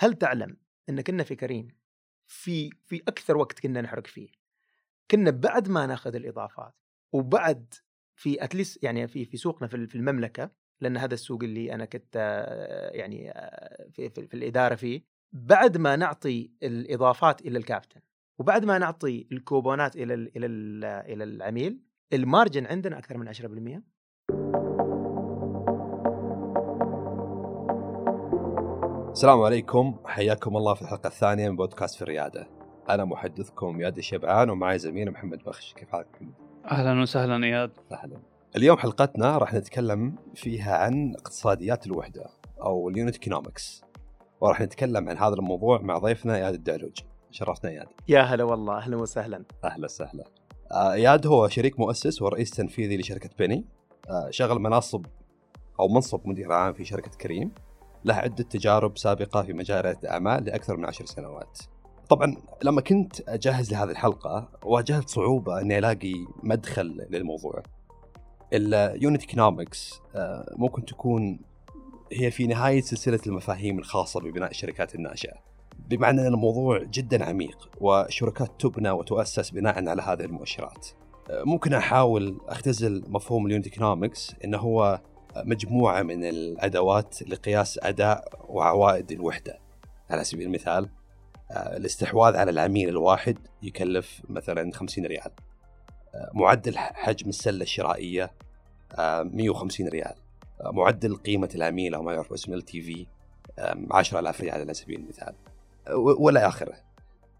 هل تعلم إن كنا في كريم؟ في في أكثر وقت كنا نحرق فيه. كنا بعد ما ناخذ الإضافات وبعد في اتليست يعني في في سوقنا في المملكة لأن هذا السوق اللي أنا كنت آه، يعني آه، في, في, في الإدارة فيه بعد ما نعطي الإضافات إلى الكابتن وبعد ما نعطي الكوبونات إلى ال إلى ال إلى العميل المارجن عندنا أكثر من 10% السلام عليكم. حياكم الله في الحلقة الثانية من بودكاست في الريادة. أنا محدثكم إياد الشبعان ومعي زميلي محمد بخش. كيف حالك محمد؟ أهلا وسهلا اياد أهلا. اليوم حلقتنا راح نتكلم فيها عن اقتصاديات الوحدة أو ال unit economics وراح نتكلم عن هذا الموضوع مع ضيفنا إياد الدعلوج. شرفتنا إياد يا هلا والله. أهلا وسهلا. أهلا وسهلا. آه، إياد هو شريك مؤسس ورئيس تنفيذي لشركة بني. آه، شغل مناصب أو منصب مدير عام في شركة كريم. له عدة تجارب سابقة في مجال الأعمال لأكثر من عشر سنوات. طبعا لما كنت أجهز لهذه الحلقة واجهت صعوبة أني ألاقي مدخل للموضوع. ال unit economics ممكن تكون هي في نهاية سلسلة المفاهيم الخاصة ببناء الشركات الناشئة بمعنى أن الموضوع جدا عميق وشركات تبنى وتؤسس بناء على هذه المؤشرات. آه، ممكن أحاول أختزل مفهوم ال unit economics أنه هو مجموعة من الأدوات لقياس أداء وعوائد الوحدة. على سبيل المثال آه، الاستحواذ على العميل الواحد يكلف مثلا 50 ريال. آه، معدل حجم السلة الشرائية 150 ريال. آه، معدل قيمة العميل أو ما يعرف باسم LTV 10000 ريال على سبيل المثال. ولا آخره.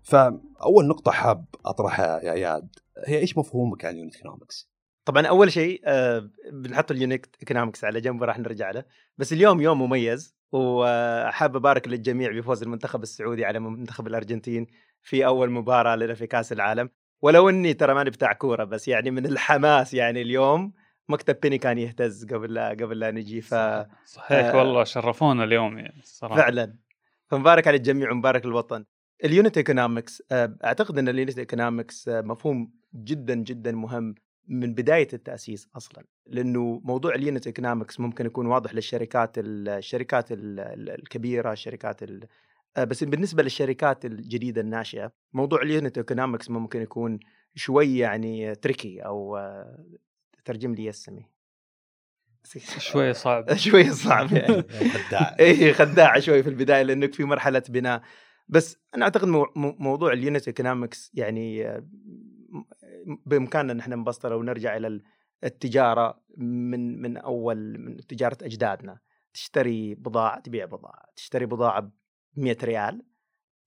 فأول نقطة حاب أطرحها يا إياد هي إيش مفهومك عن unit economics؟ طبعا أول شيء آه، بنحط ال unit economics على جنب وراح نرجع له. بس اليوم يوم مميز وحاب أبارك للجميع بفوز المنتخب السعودي على منتخب الأرجنتين في أول مباراة لنا في كأس العالم. ولو إني ترى ماني بتاع كورة بس يعني من الحماس يعني اليوم مكتب بيني كان يهتز قبل لا قبل لا نجي. ف صحيح آه والله شرفونا اليوم يعني الصراحه فعلا. فمبارك على الجميع ومبارك للوطن. ال unit economics آه، أعتقد إن ال unit economics آه، مفهوم جدا جدا مهم من بداية التأسيس أصلا لأنه موضوع ال unit economics ممكن يكون واضح للشركات الشركات الكبيرة الشركات آه، بس بالنسبة للشركات الجديدة الناشئة موضوع ال unit economics ممكن يكون شوي يعني tricky أو آه، ترجم لي يسمي شوي صعب. شوي صعب يعني. خداع. اي خداع شوي في البداية لأنك في مرحلة بناء. بس أنا أعتقد موضوع ال unit economics يعني آه، بإمكاننا إن إحنا نبسطه ونرجع إلى التجارة من من أول من تجارة أجدادنا. تشتري بضاعة تبيع بضاعة. تشتري بضاعة ب 100 ريال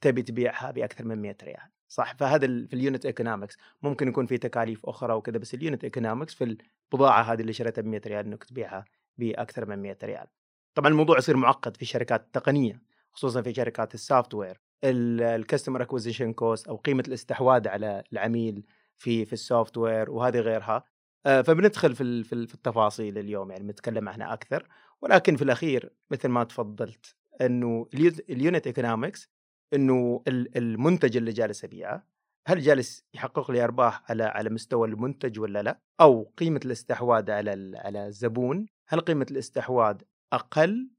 تبي تبيعها بأكثر من 100 ريال. صح؟ فهذا في ال unit economics ممكن يكون في تكاليف أخرى وكذا بس ال unit economics في البضاعة هذه اللي شريتها ب 100 ريال إنك تبيعها بأكثر من 100 ريال. طبعا الموضوع يصير معقد في الشركات التقنيه خصوصا في شركات ال software. ال customer acquisition cost أو قيمة الاستحواذ على العميل في في ال software وهذه غيرها آه، فبندخل في في التفاصيل اليوم يعني بنتكلم عنها أكثر ولكن في الأخير مثل ما تفضلت إنه ال unit economics إنه المنتج اللي جالس أبيعه هل جالس يحقق لي أرباح على على مستوى المنتج ولا لا؟ أو قيمة الاستحواذ على على الزبون، هل قيمة الاستحواذ أقل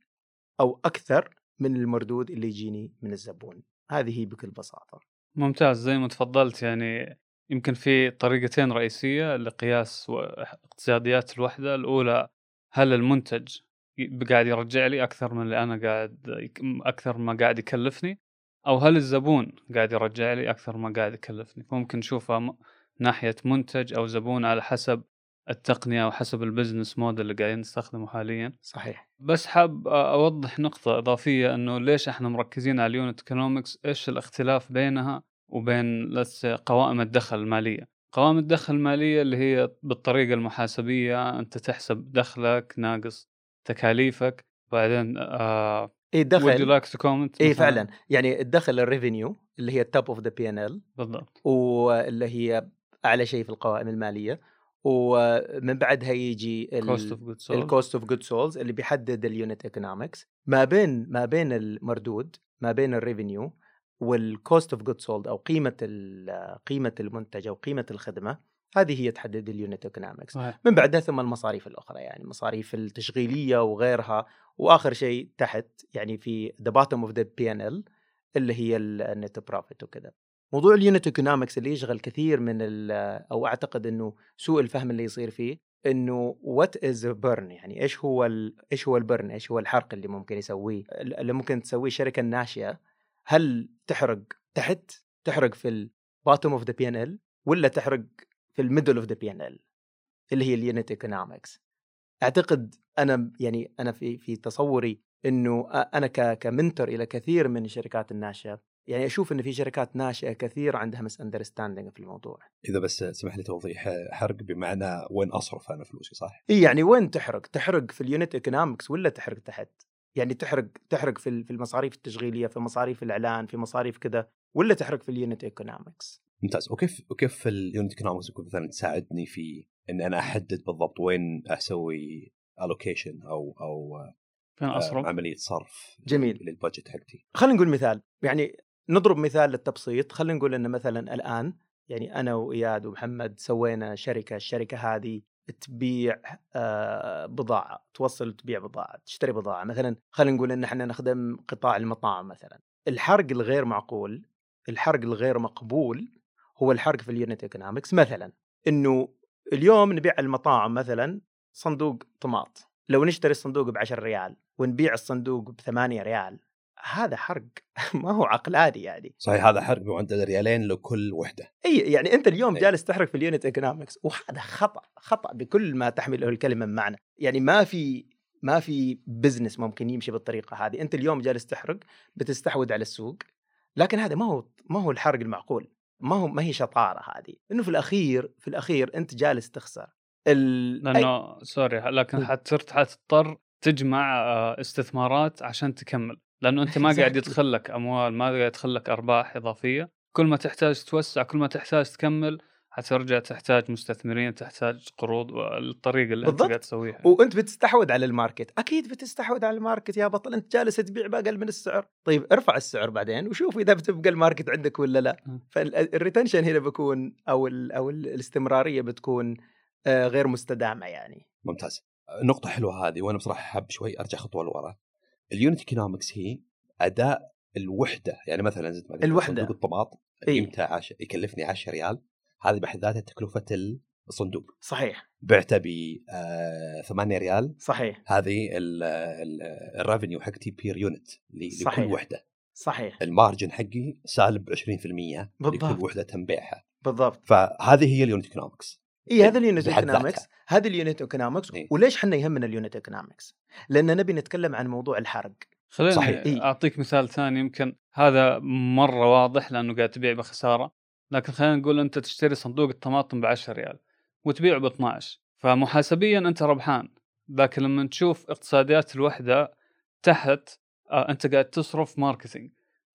أو أكثر من المردود اللي يجيني من الزبون؟ هذه هي بكل بساطة. ممتاز زي ما تفضلت يعني يمكن في طريقتين رئيسية لقياس اقتصاديات الوحدة. الأولى هل المنتج قاعد يرجع لي أكثر من اللي أنا قاعد أكثر ما قاعد يكلفني؟ أو هل الزبون قاعد يرجع لي أكثر ما قاعد يكلفني؟ فممكن نشوفها ناحية منتج أو زبون على حسب التقنية وحسب ال business model اللي قاعدين نستخدمه حاليا. صحيح. بس حاب أوضح نقطة إضافية أنه ليش إحنا مركزين على ال unit economics إيش الاختلاف بينها؟ وبين قوائم الدخل المالية. قوائم الدخل المالية اللي هي بالطريقة المحاسبية أنت تحسب دخلك ناقص تكاليفك بعدين آه اي الدخل would you like to comment اي فعلا. يعني الدخل ال revenue اللي هي ال top of the P&L بالضبط. واللي هي أعلى شيء في القوائم المالية ومن بعدها يجي ال cost of goods sold اللي بيحدد ال unit economics ما بين ما بين المردود ما بين ال revenue وال cost of goods sold أو قيمة قيمة المنتج أو قيمة الخدمة هذه هي تحدد ال unit economics من بعدها ثم المصاريف الأخرى يعني المصاريف التشغيلية وغيرها. وآخر شيء تحت يعني في the bottom of the P&L اللي هي ال net profit وكذا. موضوع ال unit economics اللي يشغل كثير من أو أعتقد إنه سوء الفهم اللي يصير فيه إنه what is burn يعني إيش هو إيش هو ال burn إيش هو الحرق اللي ممكن يسويه؟ اللي ممكن تسويه الشركة الناشئه هل تحرق تحت تحرق في ال bottom of the P&L ولا تحرق في ال middle of the P&L اللي هي ال unit economics أعتقد أنا يعني أنا في في تصوري إنه أنا ك- ك mentor إلى كثير من الشركات الناشئة يعني أشوف إن في شركات ناشئة كثير عندها misunderstanding في الموضوع إذا بس سمح لي توضيح حرق بمعنى وين أصرف أنا فلوسي صح؟ إي يعني وين تحرق؟ تحرق في ال unit economics ولا تحرق تحت؟ يعني تحرق تحرق في ال- في المصاريف التشغيلية في مصاريف الإعلان في مصاريف كذا ولا تحرق في ال unit economics؟ ممتاز وكيف وكيف ال unit economics مثلا تساعدني في إن أنا أحدد بالضبط وين أسوي allocation أو أو فين آه، أصرف؟ عملية صرف جميل. لل budget حقتي خلينا نقول مثال يعني نضرب مثال للتبسيط خلينا نقول ان مثلا الآن يعني أنا وإياد ومحمد سوينا شركة الشركة هذه تبيع آه، بضاعة توصل تبيع بضاعة تشتري بضاعة. مثلا خلينا نقول إن إحنا نخدم قطاع المطاعم مثلا. الحرق الغير معقول الحرق الغير مقبول هو الحرق في ال unit economics. مثلا إنه اليوم نبيع المطاعم مثلا صندوق طماط. لو نشتري الصندوق ب 10 ريال ونبيع الصندوق ب 8 ريال هذا حرق. ما هو عقلاني يعني. صحيح هذا حرق بمعدل ريالين لكل وحدة. إي يعني أنت اليوم أي. جالس تحرق في ال unit economics وهذا خطأ خطأ بكل ما تحمله الكلمة من معنى. يعني ما في ما في business ممكن يمشي بالطريقة هذه. أنت اليوم جالس تحرق بتستحوذ على السوق لكن هذا ما هو ما هو الحرق المعقول. ما هو ما هي شطارة هذه. إنه في الأخير في الأخير أنت جالس تخسر. ال... أي- لأنه sorry لكن. حتصير حتضطر تجمع آه، استثمارات عشان تكمل. لأنه أنت ما قاعد. يدخل لك أموال ما قاعد يدخل لك أرباح إضافية كل ما تحتاج توسع كل ما تحتاج تكمل حترجع تحتاج مستثمرين تحتاج قروض الطريقة اللي أنت بالضبط. قاعد تسويها وأنت بتستحوذ على الماركت أكيد بتستحوذ على ال market يا بطل أنت جالس تبيع بأقل من السعر طيب ارفع السعر بعدين وشوف إذا بتبقى ال market عندك ولا لا. فال retention هنا بيكون أو ال أو ال الاستمرارية بتكون آه، غير مستدامة يعني ممتاز نقطة حلوة هذه وأنا بصراحة حاب شوي أرجع خطوة لورا. ال unit economics هي اداء الوحدة. يعني مثلا زي ما قلت الوحدة. صندوق الطماط. قيمته عش... يكلفني 10 ريال هذه بحد ذاتها تكلفة الصندوق. صحيح. بعته ب 8 ريال صحيح. هذه ال revenue حقتي per unit صحيح. لكل وحدة. صحيح. ال margin حقي سالب 20% بالضبط. لكل وحدة تنبيعها. بالضبط. فهذه هي اليونت ايكونومكس اي هذا اليونت ايكونومكس. هذا اليونت ايكونومكس. وليش إحنا يهمنا ال unit economics؟ لأن نبي نتكلم عن موضوع الحرق خليني صحيح. إي. أعطيك مثال ثاني يمكن هذا مرة واضح لأنه قاعد تبيع بخسارة لكن خلينا نقول أنت تشتري صندوق الطماطم ب 10 ريال وتبيعه ب 12 فمحاسبيا أنت ربحان لكن لما تشوف اقتصاديات الوحدة تحت آه أنت قاعد تصرف marketing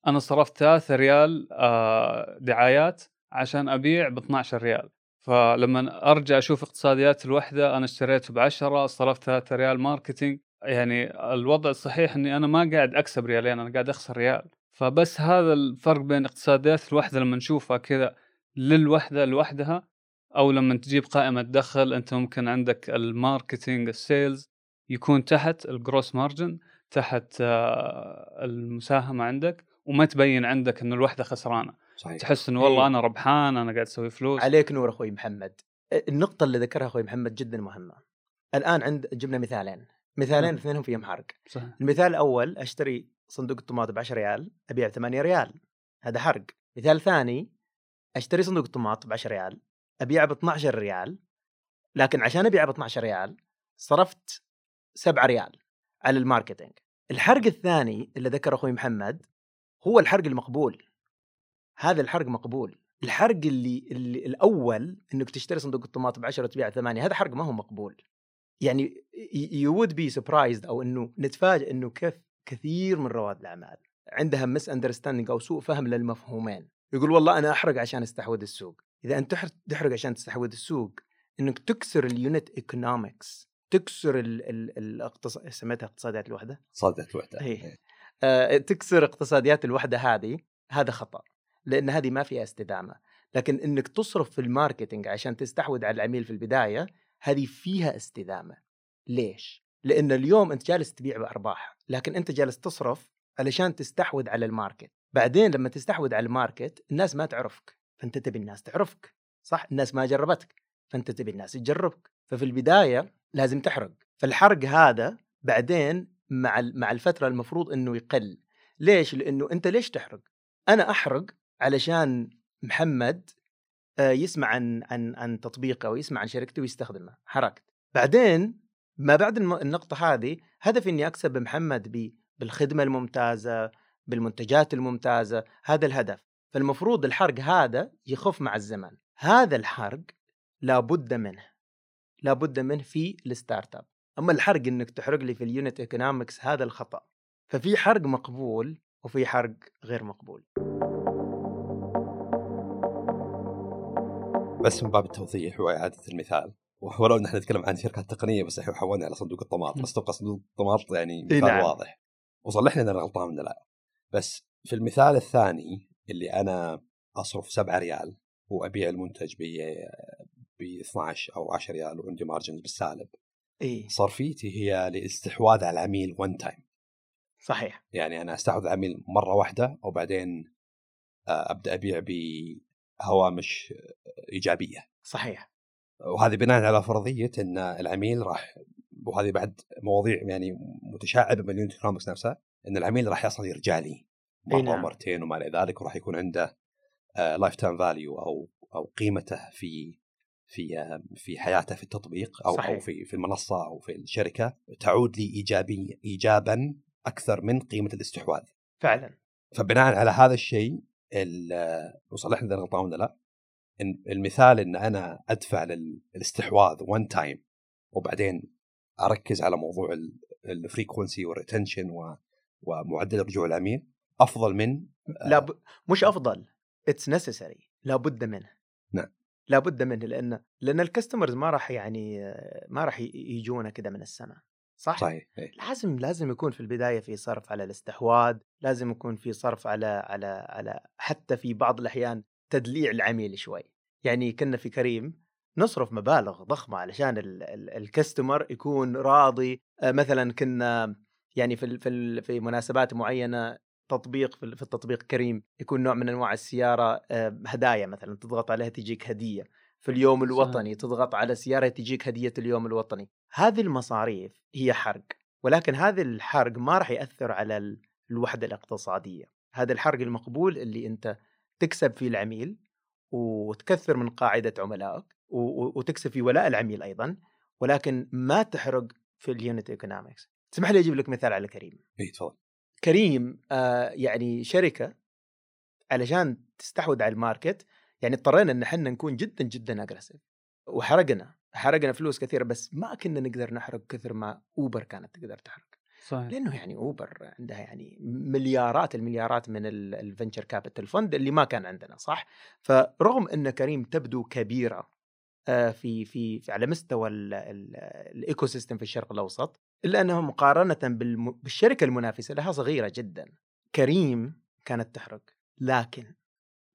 أنا صرفت 3 ريال آه دعايات عشان أبيع ب 12 ريال فلما أرجع أشوف اقتصاديات الوحدة أنا اشتريته ب 10 صرفت 3 ريال marketing. يعني الوضع الصحيح إني أنا ما قاعد أكسب ريالين أنا قاعد أخسر ريال. فبس هذا الفرق بين اقتصاديات الوحدة لما نشوفها كذا للوحدة لوحدها أو لما تجيب قائمة دخل أنت ممكن عندك ال marketing ال sales يكون تحت ال gross margin تحت آه، المساهمة عندك وما تبين عندك انه الوحدة خسرانة. صحيح تحس إنه والله إيه. أنا ربحان أنا قاعد أسوي فلوس عليك نور أخوي محمد النقطة اللي ذكرها أخوي محمد جدا مهمة. الآن عند جبنا مثالين، مثالين. اثنينهم فيهم حرق. صحيح. المثال الأول أشتري صندوق الطماط ب 10 ريال أبيع ب 8 ريال هذا حرق. مثال ثاني أشتري صندوق الطماط ب 10 ريال ابيعه ب 12 ريال لكن عشان ابيعه ب 12 ريال صرفت 7 ريال على ال marketing. الحرق الثاني اللي ذكر أخوي محمد هو الحرق المقبول. هذا الحرق مقبول. الحرق اللي, اللي الأول إنك تشتري صندوق الطماط ب 10 وتبيعه 8 هذا حرق ما هو مقبول. يعني you would be surprised أو إنه نتفاجئ إنه كيف كثير من رواد الأعمال عندها misunderstanding أو سوء فهم للمفهومين يقول والله أنا أحرق عشان أستحوذ السوق إذا أنت تحر- تحرق عشان تستحوذ السوق إنك تكسر ال unit economics تكسر ال ال الاقتص... سميتها اقتصاديات الوحدة صادت الوحدة هي. آه، تكسر اقتصاديات الوحدة هذه هذا خطأ لأن هذه ما فيها استدامة. لكن إنك تصرف في ال marketing عشان تستحوذ على العميل في البداية هذه فيها استدامة. ليش؟ لأن اليوم أنت جالس تبيع بأرباح لكن أنت جالس تصرف علشان تستحوذ على ال market. بعدين لما تستحوذ على ال market الناس ما تعرفك فأنت تبي الناس تعرفك صح؟ الناس ما جربتك فأنت تبي الناس تجربك. ففي البداية لازم تحرق. فالحرق هذا بعدين مع مع الفترة المفروض إنه يقل. ليش؟ لأنه أنت ليش تحرق؟ أنا أحرق علشان محمد آه، يسمع عن عن عن تطبيقه أو يسمع عن شركته ويستخدمه. حرقت. بعدين ما بعد النقطة هذه هدفي إني أكسب محمد بالخدمة الممتازة بالمنتجات الممتازة هذا الهدف. فالمفروض الحرق هذا يخف مع الزمن. هذا الحرق لابد منه. لابد منه في ال startup أما الحرق إنك تحرق لي في ال unit economics هذا الخطأ. ففي حرق مقبول وفي حرق غير مقبول. بس من باب التوضيح وإعادة المثال. ولو ان إحنا نتكلم عن شركات تقنية بس إحنا حولنا على صندوق الطماط. بس تبقى صندوق الطماط يعني مثال نعم. واضح. وصلحنا اذا أنا غلطان ولا لا. بس في المثال الثاني اللي أنا أصرف 7 ريال وأبيع المنتج ب ب 12 أو 10 ريال وعندي margins بالسالب. إي. صرفيتي هي لاستحواذ على العميل one time صحيح. يعني أنا أستحوذ على العميل مرة واحدة وبعدين آه، أبدأ أبيع بهوامش إيجابية صحيح وهذه بناء على فرضية إن العميل راح وهذه بعد مواضيع يعني متشعبة من ال unit economics نفسها إن العميل راح يصل يرجع لي مرة نعم. ومرتين وما إلى ذلك وراح يكون عنده lifetime value أو أو قيمته في في في حياته في التطبيق أو صحيح. أو في في المنصة أو في الشركة تعود لي إيجابي ايجابا أكثر من قيمة الاستحواذ. فعلا. فبناء على هذا الشيء وصلحنا إذا غلطان ولا لا. المثال إن أنا أدفع للاستحواذ one time وبعدين أركز على موضوع ال frequency وال retention ومعدل رجوع العميل أفضل من لا ب... مش أفضل it's necessary لابد منه. نعم. لابد منه لأن لأن ال customers ما راح يعني ما راح يجونا كذا من السماء. صح؟ صحيح إيه. لازم لازم يكون في البداية في صرف على الاستحواذ، لازم يكون في صرف على على على حتى في بعض الأحيان تدليع العميل شوي، يعني كنا في كريم نصرف مبالغ ضخمة علشان الكستمر يكون راضي آه، مثلا كنا يعني في في في مناسبات معينة تطبيق في التطبيق كريم يكون نوع من أنواع السيارة آه، هدايا مثلا تضغط عليها تجيك هدية في اليوم الوطني تضغط على سيارة تجيك هدية اليوم الوطني. هذه المصاريف هي حرق ولكن هذا الحرق ما راح يأثر على الوحدة الاقتصادية. هذا الحرق المقبول اللي أنت تكسب فيه العميل وتكثر من قاعدة عملائك وتكسب في ولاء العميل أيضا ولكن ما تحرق في ال unit economics تسمح لي أجيب لك مثال على كريم؟ إي تفضل. كريم آه يعني شركة علشان تستحوذ على ال market يعني اضطرينا إن إحنا نكون جدا جدا aggressive وحرقنا حرقنا فلوس كثيرة بس ما كنا نقدر نحرق كثر ما اوبر كانت تقدر تحرق. صحيح. لأنه يعني اوبر عندها يعني مليارات المليارات من ال venture capital fund اللي ما كان عندنا صح؟ فرغم إن كريم تبدو كبيرة آه، في في, في على مستوى ال ecosystem في الشرق الأوسط إلا أنها مقارنة بالشركة المنافسة لها صغيرة جدا. كريم كانت تحرق لكن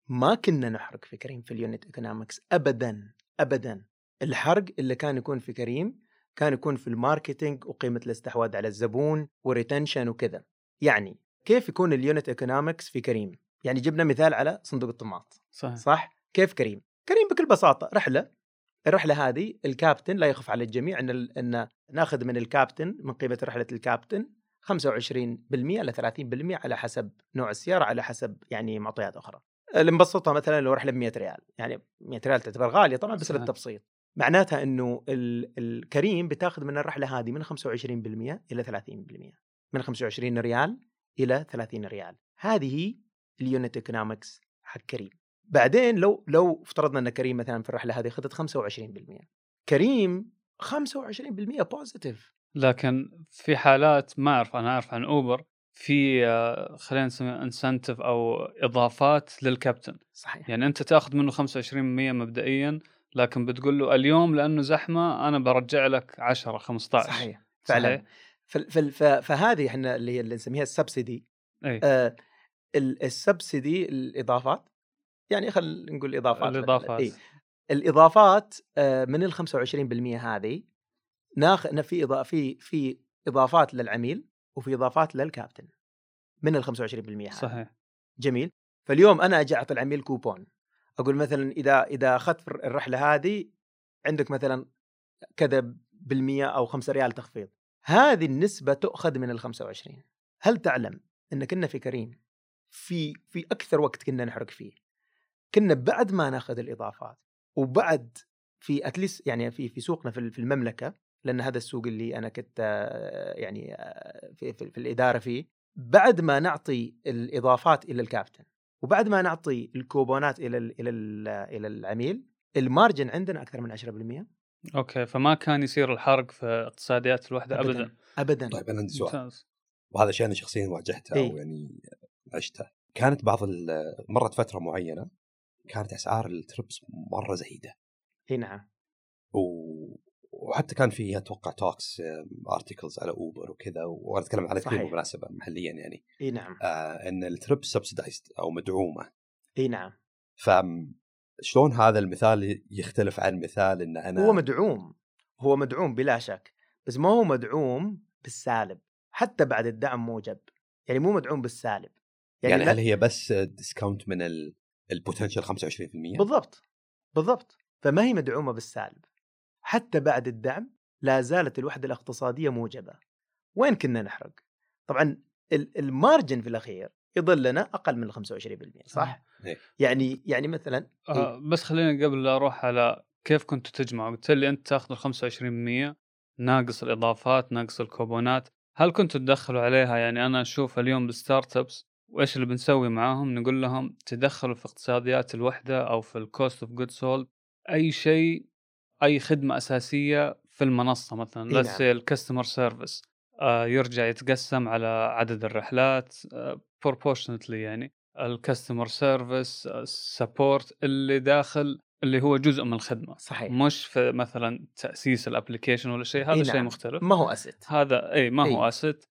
ما كنا نحرق في كريم في ال unit economics ابدا ابدا. الحرق اللي كان يكون في كريم كان يكون في ال marketing وقيمة الاستحواذ على الزبون و retention وكذا. يعني كيف يكون ال unit economics في كريم؟ يعني جبنا مثال على صندوق الطماط. صح صح؟ كيف كريم؟ كريم بكل بساطة رحلة الرحلة هذه الكابتن لا يخف على الجميع إن إن ناخذ من الكابتن من قيمة رحلة الكابتن 25% ل 30% على حسب نوع السيارة على حسب يعني معطيات أخرى. اللي مبسطها مثلا لو رحلة ب 100 ريال يعني 100 ريال تعتبر غالية طبعا بس للتبسيط. معناتها إنه الكريم بتاخذ من الرحلة هذه من 25% إلى 30% من 25 ريال إلى 30 ريال. هذه ال unit economics حق كريم. بعدين لو لو افترضنا إن كريم مثلا في الرحلة هذه اخذت 25% كريم 25% positive لكن في حالات ما أعرف أنا أعرف عن اوبر في آه، خلينا نسميها incentive أو إضافات للكابتن صحيح يعني أنت تأخذ منه 25% مبدئيا لكن بتقول له اليوم لأنه زحمة أنا برجع لك 10 15 صحيح فعلا صحيح. فهذه إحنا اللي هي اللي نسميها ال subsidy أي. آه ال subsidy الإضافات يعني خل نقول إضافات الإضافات إيه. الإضافات آه، من ال 25% هذه ناخذ في إضا... في في إضافات للعميل وفي إضافات للكابتن من ال 25% هذه صحيح. جميل. فاليوم أنا أجي أعطي العميل كوبون أقول مثلا إذا إذا أخذت الرحلة هذه عندك مثلا كذا بالمية أو 5 ريال تخفيض. هذه النسبة تؤخذ من ال 25 هل تعلم إن كنا في كريم؟ في في أكثر وقت كنا نحرق فيه. كنا بعد ما نأخذ الإضافات وبعد في at least يعني في في سوقنا في المملكة لأن هذا السوق اللي أنا كنت آه، يعني آه، في, في, في الإدارة فيه. بعد ما نعطي الإضافات إلى الكابتن وبعد ما نعطي الكوبونات إلى ال إلى ال إلى العميل ال margin عندنا أكثر من 10% okay فما كان يصير الحرق في اقتصاديات الوحدة ابدا ابدا. طيب أنا عندي سؤال. ممتاز. وهذا شيء أنا شخصيا واجهته إيه. أو يعني عشته. كانت بعض ال- مرت فترة معينة كانت أسعار ال trips مرة زهيدة. إي نعم. و... وحتى كان في أتوقع talks articles على اوبر وكذا وأنا أتكلم على كثير. بالمناسبه محليا يعني. إي نعم. آه إن ال trip subsidized أو مدعومة. إي نعم. فشلون هذا المثال يختلف عن مثال إن أنا هو مدعوم. هو مدعوم بلا شك. بس ما هو مدعوم بالسالب. حتى بعد الدعم موجب. يعني مو مدعوم بالسالب. يعني, لا- هل هي بس discount من ال- potential 25%؟ بالضبط. بالضبط. فما هي مدعومة بالسالب. حتى بعد الدعم لا زالت الوحدة الاقتصادية موجبة. وين كنا نحرق؟ طبعا ال- margin في الأخير يظل لنا أقل من ال 25% صح؟ إيه. يعني يعني مثلا آه بس خليني قبل لا أروح على كيف كنتوا تجمعوا قلت لي أنت تأخذ ال 25% ناقص الإضافات ناقص الكوبونات. هل كنتوا تدخلوا عليها؟ يعني أنا أشوف اليوم بال startups وإيش اللي بنسوي معاهم؟ نقول لهم تدخلوا في اقتصاديات الوحدة أو في ال cost of good sold أي شيء أي خدمة أساسية في المنصة مثلا إي نعم. ال customer service يرجع يتقسم على عدد الرحلات proportionately يعني ال customer service ال support اللي داخل اللي هو جزء من الخدمة صحيح مش في مثلا تأسيس ال application ولا شيء هذا إي شيء نعم. مختلف ما هو asset هذا إي ما هو إي. asset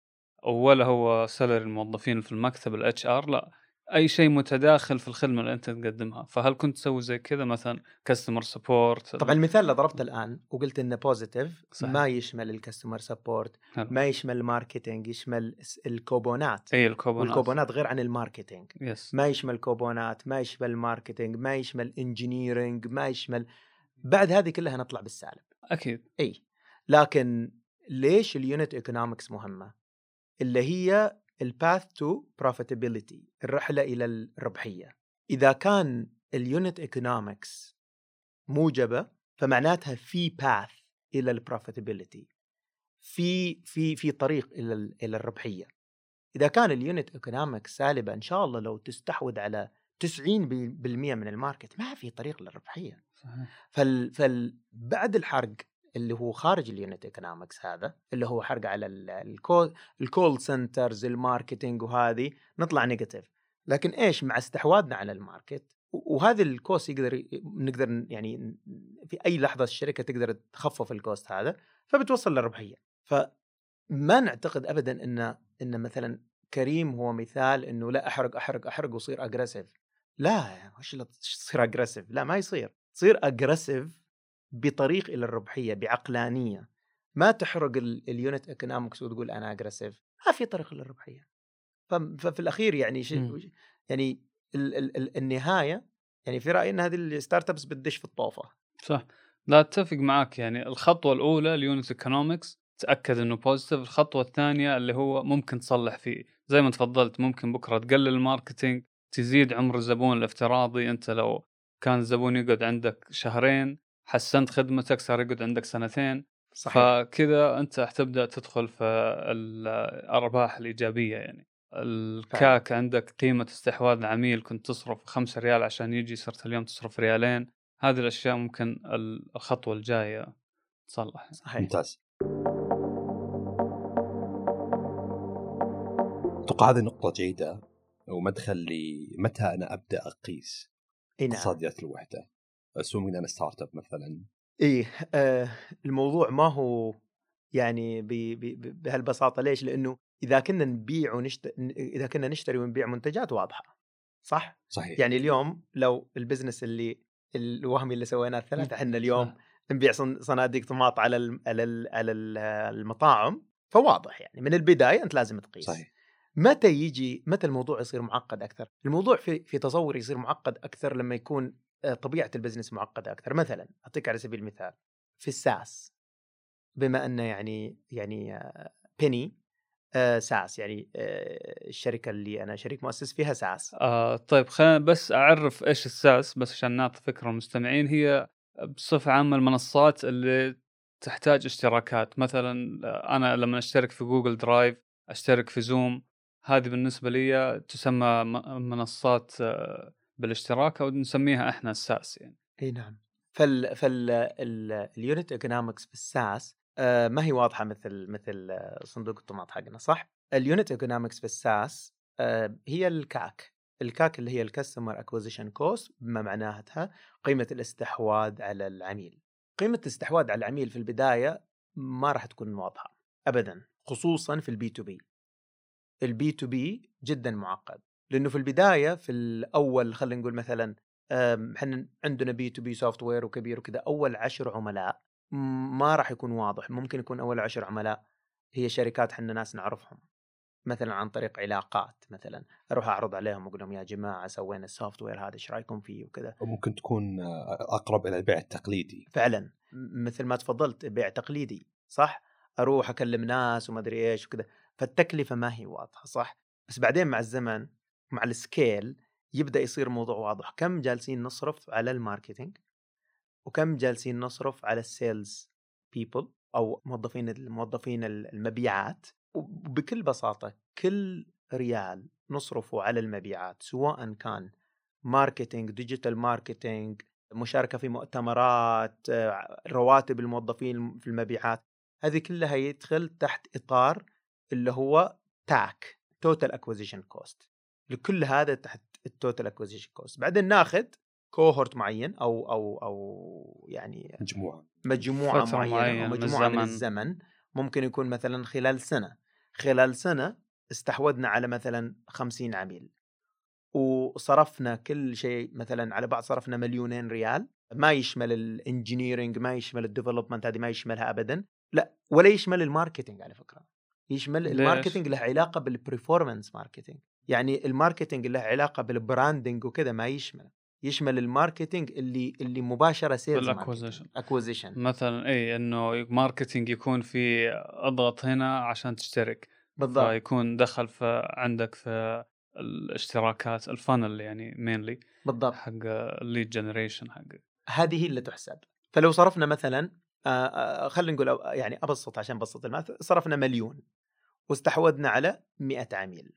ولا هو salary الموظفين في المكتب ال HR لا أي شيء متداخل في الخدمة اللي أنت تقدمها. فهل كنت تسوي زي كذا مثلا customer support طبعا المثال اللي ضربته الآن وقلت إنه positive. ما يشمل ال customer support ما يشمل ال marketing يشمل الكوبونات. إي الكوبونات. والكوبونات غير عن ال marketing. yes. ما يشمل كوبونات ما يشمل marketing ما يشمل engineering ما يشمل بعد هذه كلها نطلع بالسالب. أكيد. إي. لكن ليش ال unit economics مهمة؟ اللي هي ال path to profitability الرحلة إلى الربحية. إذا كان ال unit economics موجبة فمعناتها في path إلى ال profitability في في في طريق إلى ال- إلى الربحية. إذا كان ال unit economics سالبة إن شاء الله لو تستحوذ على 90% من ال market ما في طريق للربحية. صحيح. فال فال بعد الحرق اللي هو خارج ال unit economics هذا اللي هو حرق على ال- call centers ال marketing وهذه نطلع negative لكن إيش مع استحواذنا على ال market؟ وهذا ال cost يقدر نقدر يعني في أي لحظة الشركة تقدر تخفف ال cost هذا فبتوصل للربحية. فما نعتقد ابدا إن إن مثلا كريم هو مثال إنه لا أحرق أحرق أحرق وصير aggressive لا وش تصير aggressive لا ما يصير. تصير aggressive بطريق إلى الربحية بعقلانية. ما تحرق ال- unit economics وتقول أنا aggressive ما في طريق للربحيه ف- ففي الأخير يعني. يعني ال ال ال النهاية يعني في رأيي إن هذه ال startups بتدش في الطوفة. صح. لا أتفق معك يعني. الخطوة الأولى ال unit economics تأكد إنه positive الخطوة الثانية اللي هو ممكن تصلح فيه. زي ما تفضلت ممكن بكرة تقلل ال marketing تزيد عمر الزبون الافتراضي. أنت لو كان الزبون يقعد عندك شهرين حسنت خدمتك صار يقعد عندك سنتين. صحيح. فكذا أنت حتبدا تدخل في الأرباح الإيجابية يعني. ال CAC عندك قيمة استحواذ العميل كنت تصرف 5 ريال عشان يجي صرت اليوم تصرف ريالين. هذه الأشياء ممكن الخطوة الجاية تصلح صحيح. ممتاز. أتوقع هذه نقطة جيدة ومدخل لمتى أنا أبدأ أقيس إي نعم. اقتصاديات الوحدة. assume أنا startup مثلا. إيه آه الموضوع ما هو يعني بهالبساطة ليش؟ لأنه إذا كنا نبيع ونشتري إذا كنا نشتري ونبيع منتجات واضحة صح؟ صحيح. يعني اليوم لو ال business اللي الوهمي اللي سويناه الثلاثه إحنا اليوم نبيع صن- صناديق طماط على الم- على ال- على ال- المطاعم فواضح يعني. من البداية أنت لازم تقيس. صحيح. متى يجي متى الموضوع يصير معقد أكثر؟ الموضوع في في تصوري يصير معقد أكثر لما يكون طبيعة ال business معقدة أكثر، مثلا أعطيك على سبيل المثال في ال SaaS بما انه يعني يعني آه، بيني آه، SaaS يعني آه، الشركة اللي أنا شريك مؤسس فيها SaaS. آه طيب خلينا بس أعرف إيش ال SaaS بس عشان نعطي فكرة للمستمعين هي بصفة عامة المنصات اللي تحتاج اشتراكات. مثلا آه، أنا لما أشترك في جوجل درايف أشترك في زوم هذه بالنسبة لي تسمى منصات آه، بالاشتراك أو نسميها إحنا ال SaaS يعني. إي نعم. فال فال ال unit economics في ال SaaS آه، ما هي واضحة مثل مثل آه، صندوق الطماط حقنا صح؟ ال unit economics في ال SaaS آه، هي ال CAC. ال CAC اللي هي ال customer acquisition cost بما معناها قيمة الاستحواذ على العميل. قيمة الاستحواذ على العميل في البداية ما راح تكون واضحة ابدا خصوصا في ال B2B ال B2B جدا معقد. لأنه في البداية في الأول خلينا نقول مثلا إحنا عندنا B2B software وكبير وكذا أول عشر عملاء ما راح يكون واضح ممكن يكون أول عشر عملاء هي شركات إحنا ناس نعرفهم. مثلا عن طريق علاقات مثلا أروح أعرض عليهم وأقول لهم يا جماعة سوينا ال software هذا إيش رأيكم فيه وكذا. وممكن تكون آه، أقرب إلى البيع التقليدي. فعلا مثل ما تفضلت بيع تقليدي صح؟ أروح أكلم ناس وما أدري إيش وكذا فالتكلفة ما هي واضحة صح؟ بس بعدين مع الزمن مع ال scale يبدأ يصير الموضوع واضح. كم جالسين نصرف على ال marketing؟ وكم جالسين نصرف على ال sales people أو موظفين الموظفين المبيعات؟ وبكل بساطة كل ريال نصرفه على المبيعات سواء كان marketing digital marketing مشاركة في مؤتمرات رواتب الموظفين في المبيعات. هذه كلها يدخل تحت إطار اللي هو TAC total acquisition cost لكل هذا تحت ال total acquisition cost بعدين ناخذ cohort معين أو أو أو يعني مجموعة. مجموعة معينه معينة أو من مجموعة من الزمن. الزمن ممكن يكون مثلا خلال سنة. خلال سنة استحوذنا على مثلا 50 عميل. وصرفنا كل شيء مثلا على بعض صرفنا مليونين ريال. ما يشمل ال engineering ما يشمل ال development هذه ما يشملها ابدا. لا ولا يشمل ال marketing على فكرة. يشمل؟ ال marketing له علاقة بال performance marketing يعني ال marketing له علاقة بال branding وكذا ما يشمل يشمل ال marketing اللي اللي مباشرة sales بال acquisition. acquisition مثلا اي إنه marketing يكون في أضغط هنا عشان تشترك. بالضبط. فيكون دخل في عندك في الاشتراكات ال funnel يعني mainly بالضبط. حق ال lead generation حق. هذه هي اللي تحسب. فلو صرفنا مثلا آه، آه، خلينا نقول يعني أبسط عشان أبسط ال math صرفنا مليون واستحوذنا على 100 عميل.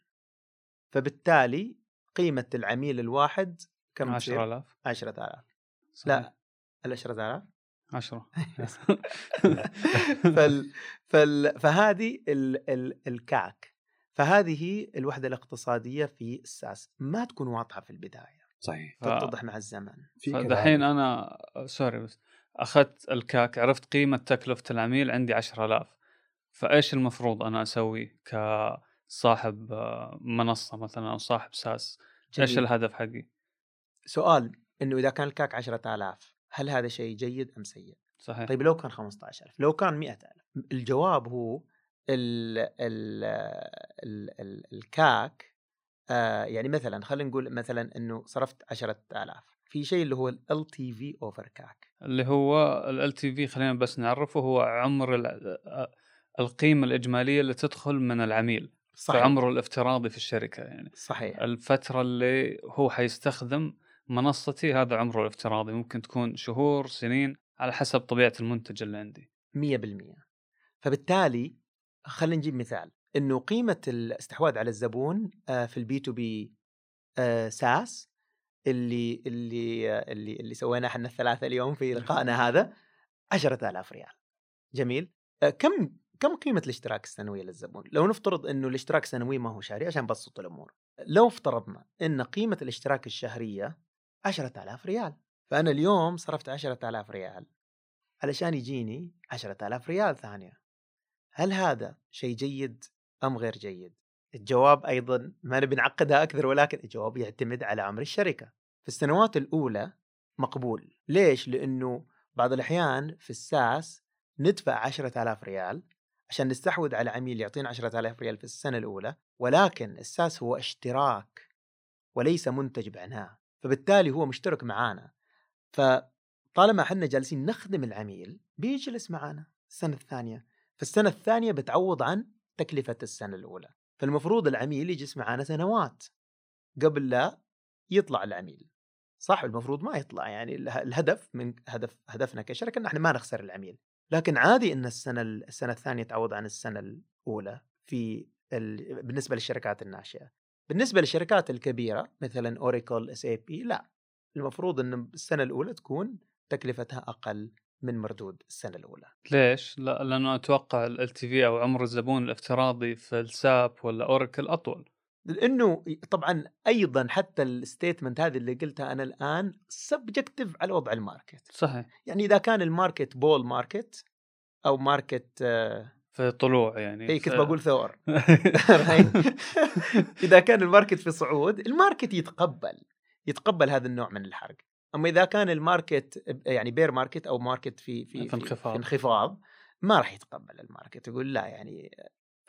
فبالتالي قيمة العميل الواحد كم 10000 10000 صحيح. لا ال 10000 10 فال فال فهذه ال ال ال CAC فهذه هي الوحدة الاقتصادية في ال SaaS. ما تكون واضحة في البداية. صحيح. ف- تتضح مع الزمن. كذلك- أنا sorry بس أخذت ال CAC عرفت قيمة تكلفة العميل عندي 10000 فإيش المفروض أنا أسوي كصاحب آه، منصة مثلا أو صاحب SaaS إيش جميل. الهدف حقي سؤال إنه إذا كان ال CAC 10000 هل هذا شيء جيد أم سيء؟ صحيح طيب لو كان 15000 لو كان 100000 الجواب هو ال ال ال ال ال CAC آه يعني مثلا خلينا نقول مثلا إنه صرفت 10000 في شيء اللي هو LTV over CAC اللي هو LTV خلينا بس نعرفه هو عمر ال- آه، القيمة الإجمالية اللي تدخل من العميل صحيح. فعمره الافتراضي في الشركة يعني. صحيح. الفترة اللي هو حيستخدم منصتي هذا عمره الافتراضي ممكن تكون شهور سنين على حسب طبيعة المنتج اللي عندي. 100% فبالتالي خلينا نجيب مثال. إنه قيمة الاستحواذ على الزبون آه، في ال B2B SaaS اللي اللي آه، اللي اللي سويناه إحنا الثلاثة اليوم في لقائنا هذا 10000 ريال. جميل. آه، كم كم قيمة الاشتراك السنوية للزبون؟ لو نفترض إنه الاشتراك سنوي ما هو شهري عشان نبسط الأمور لو افترضنا إن قيمة الاشتراك الشهرية 10000 ريال فأنا اليوم صرفت 10000 ريال علشان يجيني 10000 ريال ثانية. هل هذا شيء جيد أم غير جيد؟ الجواب أيضا ما نبي نعقدها أكثر ولكن الجواب يعتمد على عمر الشركة. في السنوات الأولى مقبول. ليش؟ لأنه بعض الأحيان في الساس ندفع 10000 ريال عشان نستحوذ على عميل يعطينا 10000 ريال في السنة الأولى ولكن الساس هو اشتراك وليس منتج بعناه فبالتالي هو مشترك معانا. فطالما إحنا جالسين نخدم العميل بيجلس معانا السنة الثانية. فالسنه الثانية بتعوض عن تكلفة السنة الأولى. فالمفروض العميل يجلس معانا سنوات قبل لا يطلع العميل. صح المفروض ما يطلع يعني الهدف من هدف هدفنا كشركة إن إحنا ما نخسر العميل. لكن عادي إن السنة السنة الثانية تعوض عن السنة الأولى في ال... بالنسبة للشركات الناشئة. بالنسبة للشركات الكبيرة مثلا اوريكل SAP لا. المفروض إن السنة الأولى تكون تكلفتها أقل من مردود السنة الأولى. ليش؟ لا لأنه أتوقع LTV أو عمر الزبون الافتراضي في ال SAP ولا اوريكل أطول. لأنه طبعا أيضا حتى ال statement هذه اللي قلتها أنا الآن subjective على وضع ال market. صحيح. يعني إذا كان ال market bull market أو market آه في طلوع يعني اي كنت بقول ثور. إذا كان ال market في صعود ال market يتقبل يتقبل هذا النوع من الحرق. أما إذا كان ال market يعني bear market أو market في في, في انخفاض في انخفاض. ما راح يتقبل ال market. يقول لا يعني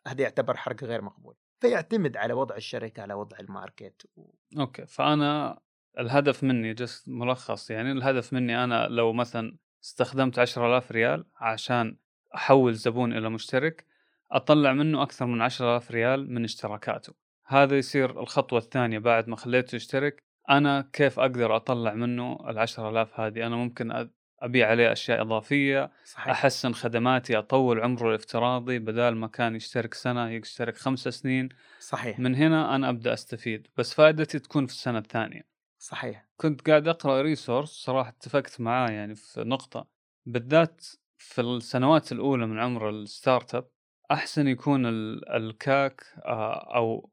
هذا يعتبر حرق غير مقبول. فيعتمد على وضع الشركة على وضع ال market و... okay فأنا الهدف مني just ملخص يعني الهدف مني أنا لو مثلا استخدمت 10000 ريال عشان أحول زبون إلى مشترك أطلع منه أكثر من 10000 ريال من اشتراكاته. هذا يصير الخطوة الثانية بعد ما خليته يشترك. أنا كيف أقدر أطلع منه ال 10000 هذه؟ أنا ممكن أبيع عليه أشياء إضافية صحيح. أحسن خدماتي أطول عمره الافتراضي بدال ما كان يشترك سنة يشترك خمسة سنين. صحيح. من هنا أنا أبدأ أستفيد بس فائدتي تكون في السنة الثانية. صحيح. كنت قاعد أقرأ resource صراحة اتفقت معاه يعني في نقطة. بالذات في السنوات الأولى من عمر ال startup أحسن يكون ال CAC آه، أو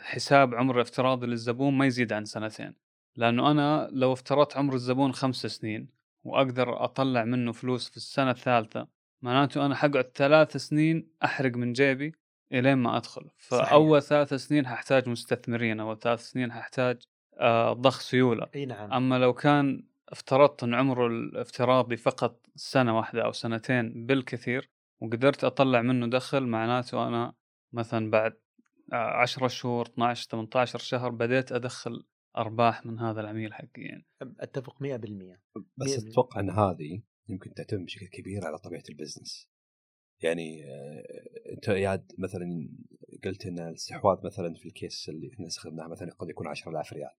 حساب عمر افتراضي للزبون ما يزيد عن سنتين. لأنه أنا لو افترضت عمر الزبون خمس سنين وأقدر أطلع منه فلوس في السنة الثالثة. معناته أنا حقعد ثلاث سنين أحرق من جيبي إلين ما أدخل. فأول صحيح. ثلاث سنين ححتاج مستثمرين أو ثلاث سنين ححتاج آه ضخ سيولة. إي نعم. أما لو كان افترضت إن عمره الافتراضي فقط سنة واحدة أو سنتين بالكثير وقدرت أطلع منه دخل معناته أنا مثلا بعد 10 شهور 12 18 شهر بديت أدخل أرباح من هذا العميل حقي يعني أتفق 100% بس أتوقع إن هذه يمكن تعتمد بشكل كبير على طبيعة ال business. يعني آه، أنت اياد مثلا قلت إن الاستحواذ مثلا في ال case اللي إحنا استخدمناه مثلا قد يكون 10000 ريال.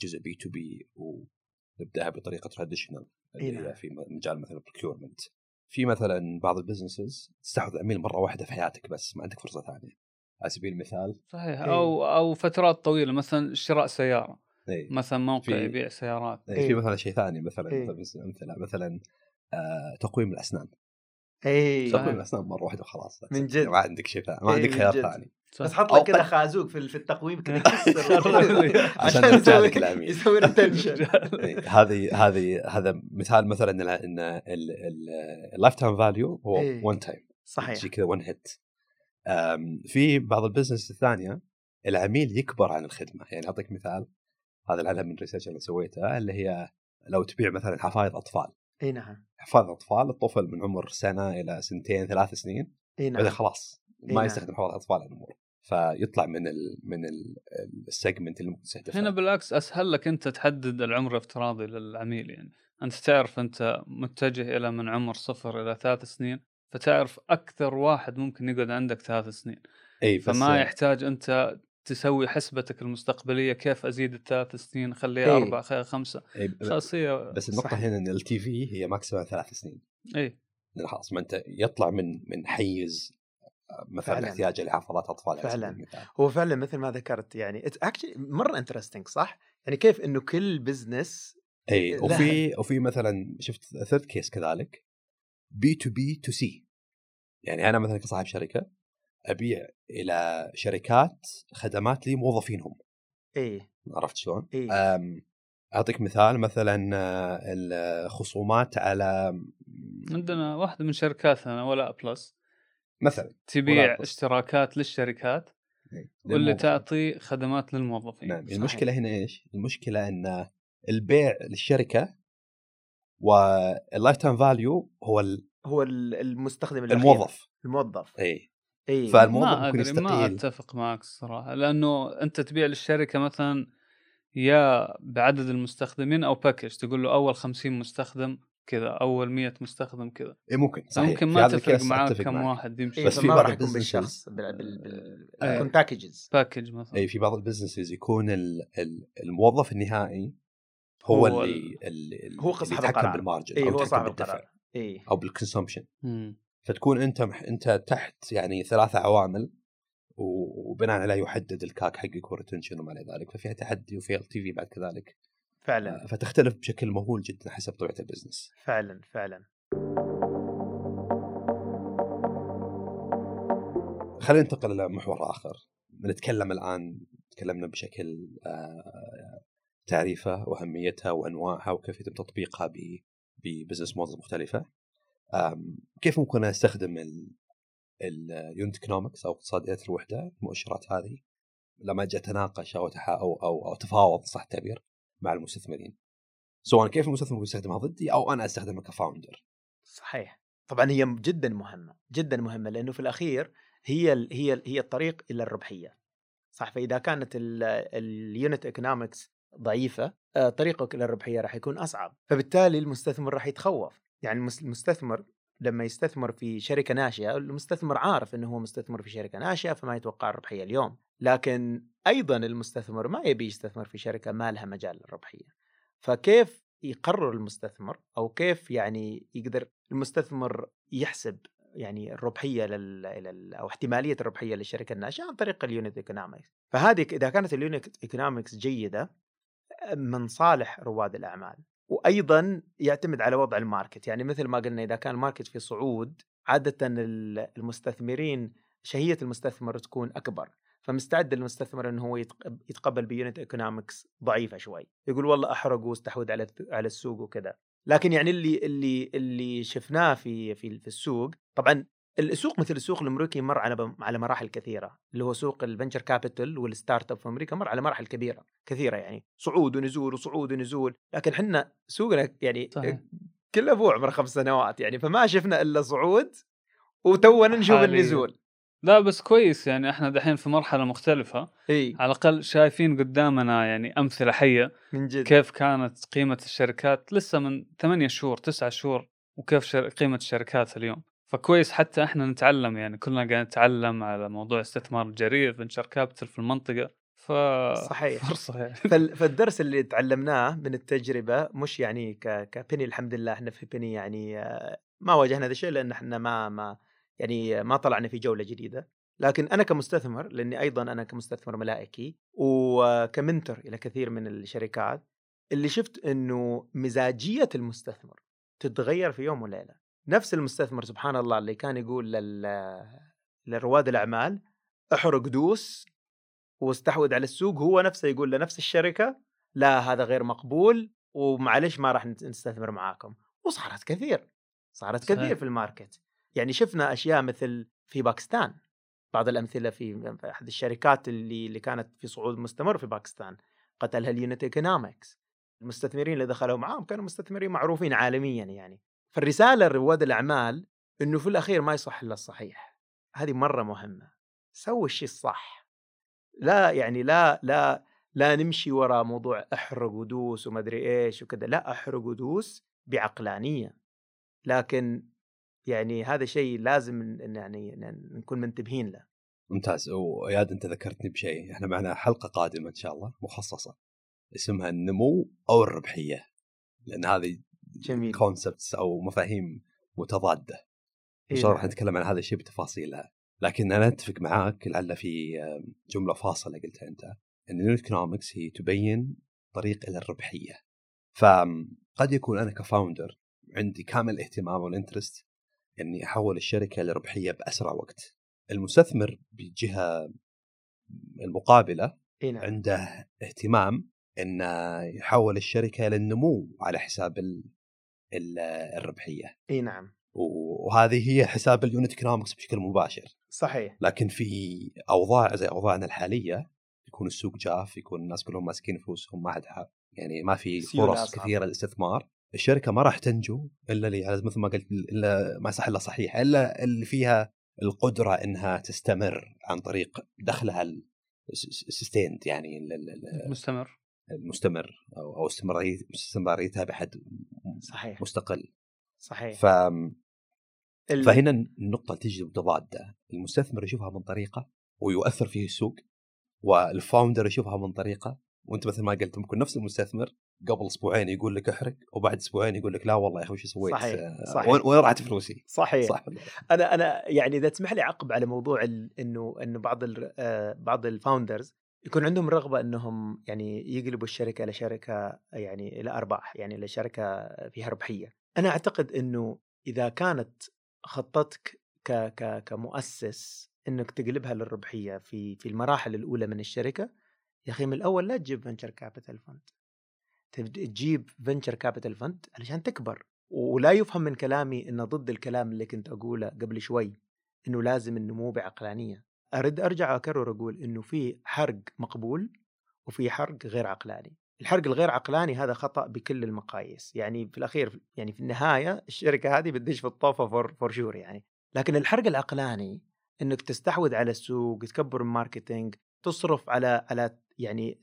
جزء B2B ونبدأها بطريقة traditional اللي هي نعم. في مجال مثلا ال procurement في مثلا بعض ال businesses تستحوذ عميل مرة واحدة في حياتك بس ما عندك فرصة ثانية. على سبيل المثال صحيح. إيه. أو أو فترات طويلة مثلا شراء سيارة. إيه. مثلا موقع يبيع سيارات. إيه. في مثلا شيء ثاني مثلا إيه. مثلا مثلا آه تقويم الأسنان. إي تقويم الأسنان مرة واحدة وخلاص من جد. ما عندك شيء ثاني ما عندك خيار ثاني. بس حط لك كذا خازوق في, في التقويم كذا. عشان لك العميل يسوي retention هذه هذه هذا مثال مثلا إن ال lifetime value هو 1 time صحيح. تجي كذا 1 hit في بعض ال business الثانية العميل يكبر عن الخدمة. يعني أعطيك مثال. هذا العدد من ال research اللي سويته اللي هي لو تبيع مثلا حفايض أطفال. إي نعم. حفاظ أطفال الطفل من عمر سنة إلى سنتين ثلاث سنين إي نعم. بعدين خلاص ما نعم. يستخدم حفاظ أطفال الأمور فيطلع من ال من ال segment اللي ممكن تستهدفه هنا بالعكس أسهل لك أنت تحدد العمر الافتراضي للعميل يعني. أنت تعرف أنت متجه إلى من عمر صفر إلى ثلاث سنين فتعرف أكثر واحد ممكن يقعد عندك ثلاث سنين. إي فما يحتاج أنت تسوي حسبتك المستقبلية كيف أزيد الثلاث سنين اخليها إيه. أربع خمسة إيه. خاصيه بس النقطة صحيح. هنا إن ال LTV هي maximum ثلاث سنين اي خلاص ما أنت يطلع من من حيز مثلا احتياج لحفاظات أطفال فعلا هو فعلا مثل ما ذكرت يعني مرة interesting صح؟ يعني كيف إنه كل business اي وفي وفي مثلا شفت third case كذلك بي تو بي تو سي يعني أنا مثلا كصاحب شركة أبيع إلى شركات خدمات لموظفينهم إيه عرفت شلون؟ إيه؟ أعطيك مثال مثلا آه، الخصومات على عندنا واحدة من شركاتنا ولا بلس مثلا تبيع اشتراكات للشركات واللي للموظفين. تعطي خدمات للموظفين نعم صحيح. المشكلة هنا إيش؟ المشكلة إن البيع للشركة وال lifetime value هو ال- هو ال- المستخدم الأخير. الموظف الموظف اي إي. فالموظف ما ممكن أدري ما أتفق معك الصراحه لأنه أنت تبيع للشركة مثلا يا بعدد المستخدمين أو package تقول له أول 50 مستخدم كذا أول 100 مستخدم كذا. إي ممكن صحيح. ممكن في ما تفرق معاك كم معك. واحد يمشي. إيه بس في بعض راح يكون ال businesses- بالشخص بال بال بال إيه. يكون packages package مثلا. إي في بعض ال businesses يكون ال- ال- الموظف النهائي هو, هو اللي ال- اللي هو اللي صاحب يتحكم القرار. بال margin إي أو هو صاحب بالدفع القرار. إي. أو بال consumption. فتكون أنت مح... أنت تحت يعني ثلاثة عوامل وبناء عليه يحدد ال CAC حقك وال retention وما إلى ذلك ففيها تحدي وفيها LTV بعد كذلك. فعلا. آه، فتختلف بشكل مهول جدا حسب طبيعة ال business. فعلا فعلا. خلينا ننتقل إلى محور آخر. نتكلم الآن تكلمنا بشكل آه، تعريفها وأهميتها وأنواعها وكيف يتم تطبيقها ب- ب business model مختلفة. كيف ممكن أستخدم ال unit economics أو اقتصاديات الوحدة المؤشرات هذه؟ لما أجي أتناقش أو أو أو, أتفاوض صح التعبير مع المستثمرين. سواء كيف المستثمر يستخدمها ضدي أو أنا أستخدمها ك founder صحيح. طبعا هي جدا مهمة جدا مهمة لأنه في الأخير هي ال هي ال هي الطريق إلى الربحية. صح؟ فإذا كانت ال unit economics ضعيفة آه، طريقك إلى الربحية راح يكون أصعب. فبالتالي المستثمر راح يتخوف. يعني المس- المستثمر لما يستثمر في شركة ناشئة المستثمر عارف إنه هو مستثمر في شركة ناشئة فما يتوقع الربحية اليوم. لكن أيضا المستثمر ما يبي يستثمر في شركة ما لها مجال للربحية. فكيف يقرر المستثمر أو كيف يعني يقدر المستثمر يحسب يعني الربحية لل... لل... أو احتمالية الربحية للشركة الناشئة عن طريق ال unit economics فهذه إذا كانت ال unit economics جيدة من صالح رواد الأعمال. وأيضا يعتمد على وضع ال market. يعني مثل ما قلنا إذا كان ال market في صعود عاده ال- المستثمرين شهية المستثمر تكون أكبر. فمستعد المستثمر إنه هو يتق- يتقبل ب unit economics ضعيفة شوي. يقول والله أحرق واستحوذ على على السوق وكذا. لكن يعني اللي اللي اللي شفناه في في في السوق طبعا السوق مثل السوق الأمريكي مر على على مراحل كثيرة اللي هو سوق ال venture capital وال startup في أمريكا مر على مراحل كبيرة كثيرة يعني صعود ونزول وصعود ونزول لكن إحنا سوقنا يعني صحيح. كله ابو عمره خمس سنوات يعني فما شفنا إلا صعود وتونا نشوف. النزول لا بس كويس يعني إحنا دحين في مرحلة مختلفة إي على الأقل شايفين قدامنا يعني أمثلة حية من جد كيف كانت قيمة الشركات لسه من ثمانية شهور تسعة شهور وكيف شر... قيمة الشركات اليوم فكويس حتى إحنا نتعلم يعني كلنا قاعدين نتعلم على موضوع استثمار الجريء فنشر كابيتال في المنطقة. ف صحيح. فرصة يعني. فال- فالدرس اللي تعلمناه من التجربة مش يعني ك كبني الحمد لله إحنا في بني يعني آه، ما واجهنا هذا الشيء لأن إحنا ما ما يعني ما طلعنا في جولة جديدة. لكن أنا كمستثمر لأني أيضا أنا كمستثمر ملائكي وكمنتر إلى كثير من الشركات اللي شفت إنه مزاجية المستثمر تتغير في يوم وليلة. نفس المستثمر سبحان الله اللي كان يقول لل لرواد الأعمال احرق دوس واستحوذ على السوق هو نفسه يقول لنفس الشركة لا هذا غير مقبول ومعلش ما راح نستثمر معاكم. وصارت كثير صارت صحيح. كثير في ال market. يعني شفنا أشياء مثل في باكستان بعض الأمثلة في في أحد الشركات اللي اللي كانت في صعود مستمر في باكستان قتلها ال unit economics المستثمرين اللي دخلوا معاهم كانوا مستثمرين معروفين عالميا يعني. فالرسالة لرواد الأعمال إنه في الأخير ما يصح إلا الصحيح. هذه مرة مهمة. سوي الشيء الصح. لا يعني لا لا لا نمشي وراء موضوع أحرق ودوس وما أدري إيش وكذا. لا أحرق ودوس بعقلانية. لكن يعني هذا شيء لازم يعني نكون منتبهين له. ممتاز. وإياد أنت ذكرتني بشيء. إحنا معنا حلقة قادمة إن شاء الله مخصصة اسمها النمو أو الربحية. لأن هذه جميل. concepts أو مفاهيم متضادة. إن إيه شاء الله راح. نتكلم عن هذا الشيء بتفاصيلها. لكن أنا أتفق معاك لعل في جملة فاصلة قلتها أنت إن ال unit economics هي تبين طريق إلى الربحية. فقد يكون أنا ك founder عندي كامل الاهتمام وال interest إني أحول الشركة لربحيه بأسرع وقت. المستثمر بالجهه المقابلة إي نعم. عنده اهتمام إنه يحول الشركة للنمو على حساب الربحية. إي نعم. وهذه هي حساب ال unit economics بشكل مباشر. صحيح. لكن في اوضاع زي أوضاعنا الحالية يكون السوق جاف يكون الناس كلهم ماسكين فلوسهم ما حد يعني ما في فرص كثيرة للاستثمار. الشركة ما راح تنجو إلا اللي مثل ما قلت إلا ما صح إلا صحيح إلا اللي فيها القدرة إنها تستمر عن طريق دخلها ال sustained يعني المستمر المستمر أو أو استمراريتها بحد صحيح. مستقل. صحيح. ف ال... فهنا النقطة تجي متضادة، المستثمر يشوفها من طريقة ويؤثر فيه السوق وال founder يشوفها من طريقة. وأنت مثل ما قلت ممكن نفس المستثمر قبل أسبوعين يقول لك احرق وبعد أسبوعين يقول لك لا والله يا أخي وش سويت؟ صحيح آه، صحيح. وين راحت فلوسي؟ صحيح. صح أنا أنا يعني إذا تسمح لي أعقب على موضوع انه إنه بعض آه، بعض ال founders يكون عندهم رغبة إنهم يعني يقلبوا الشركة لشركه يعني إلى أرباح يعني لشركه فيها ربحية. أنا أعتقد إنه إذا كانت خطتك ك ك كمؤسس إنك تقلبها للربحية في في المراحل الأولى من الشركة يا أخي من الأول لا تجيب venture capital fund تجيب venture capital fund علشان تكبر. ولا يفهم من كلامي إنه ضد الكلام اللي كنت أقوله قبل شوي إنه لازم النمو بعقلانية. ارد أرجع أكرر أقول إنه في حرق مقبول وفي حرق غير عقلاني. الحرق الغير عقلاني هذا خطأ بكل المقاييس. يعني في الأخير يعني في النهاية الشركة هذه بتدش في الطوفة for, for sure يعني. لكن الحرق العقلاني إنك تستحوذ على السوق تكبر ال marketing تصرف على على يعني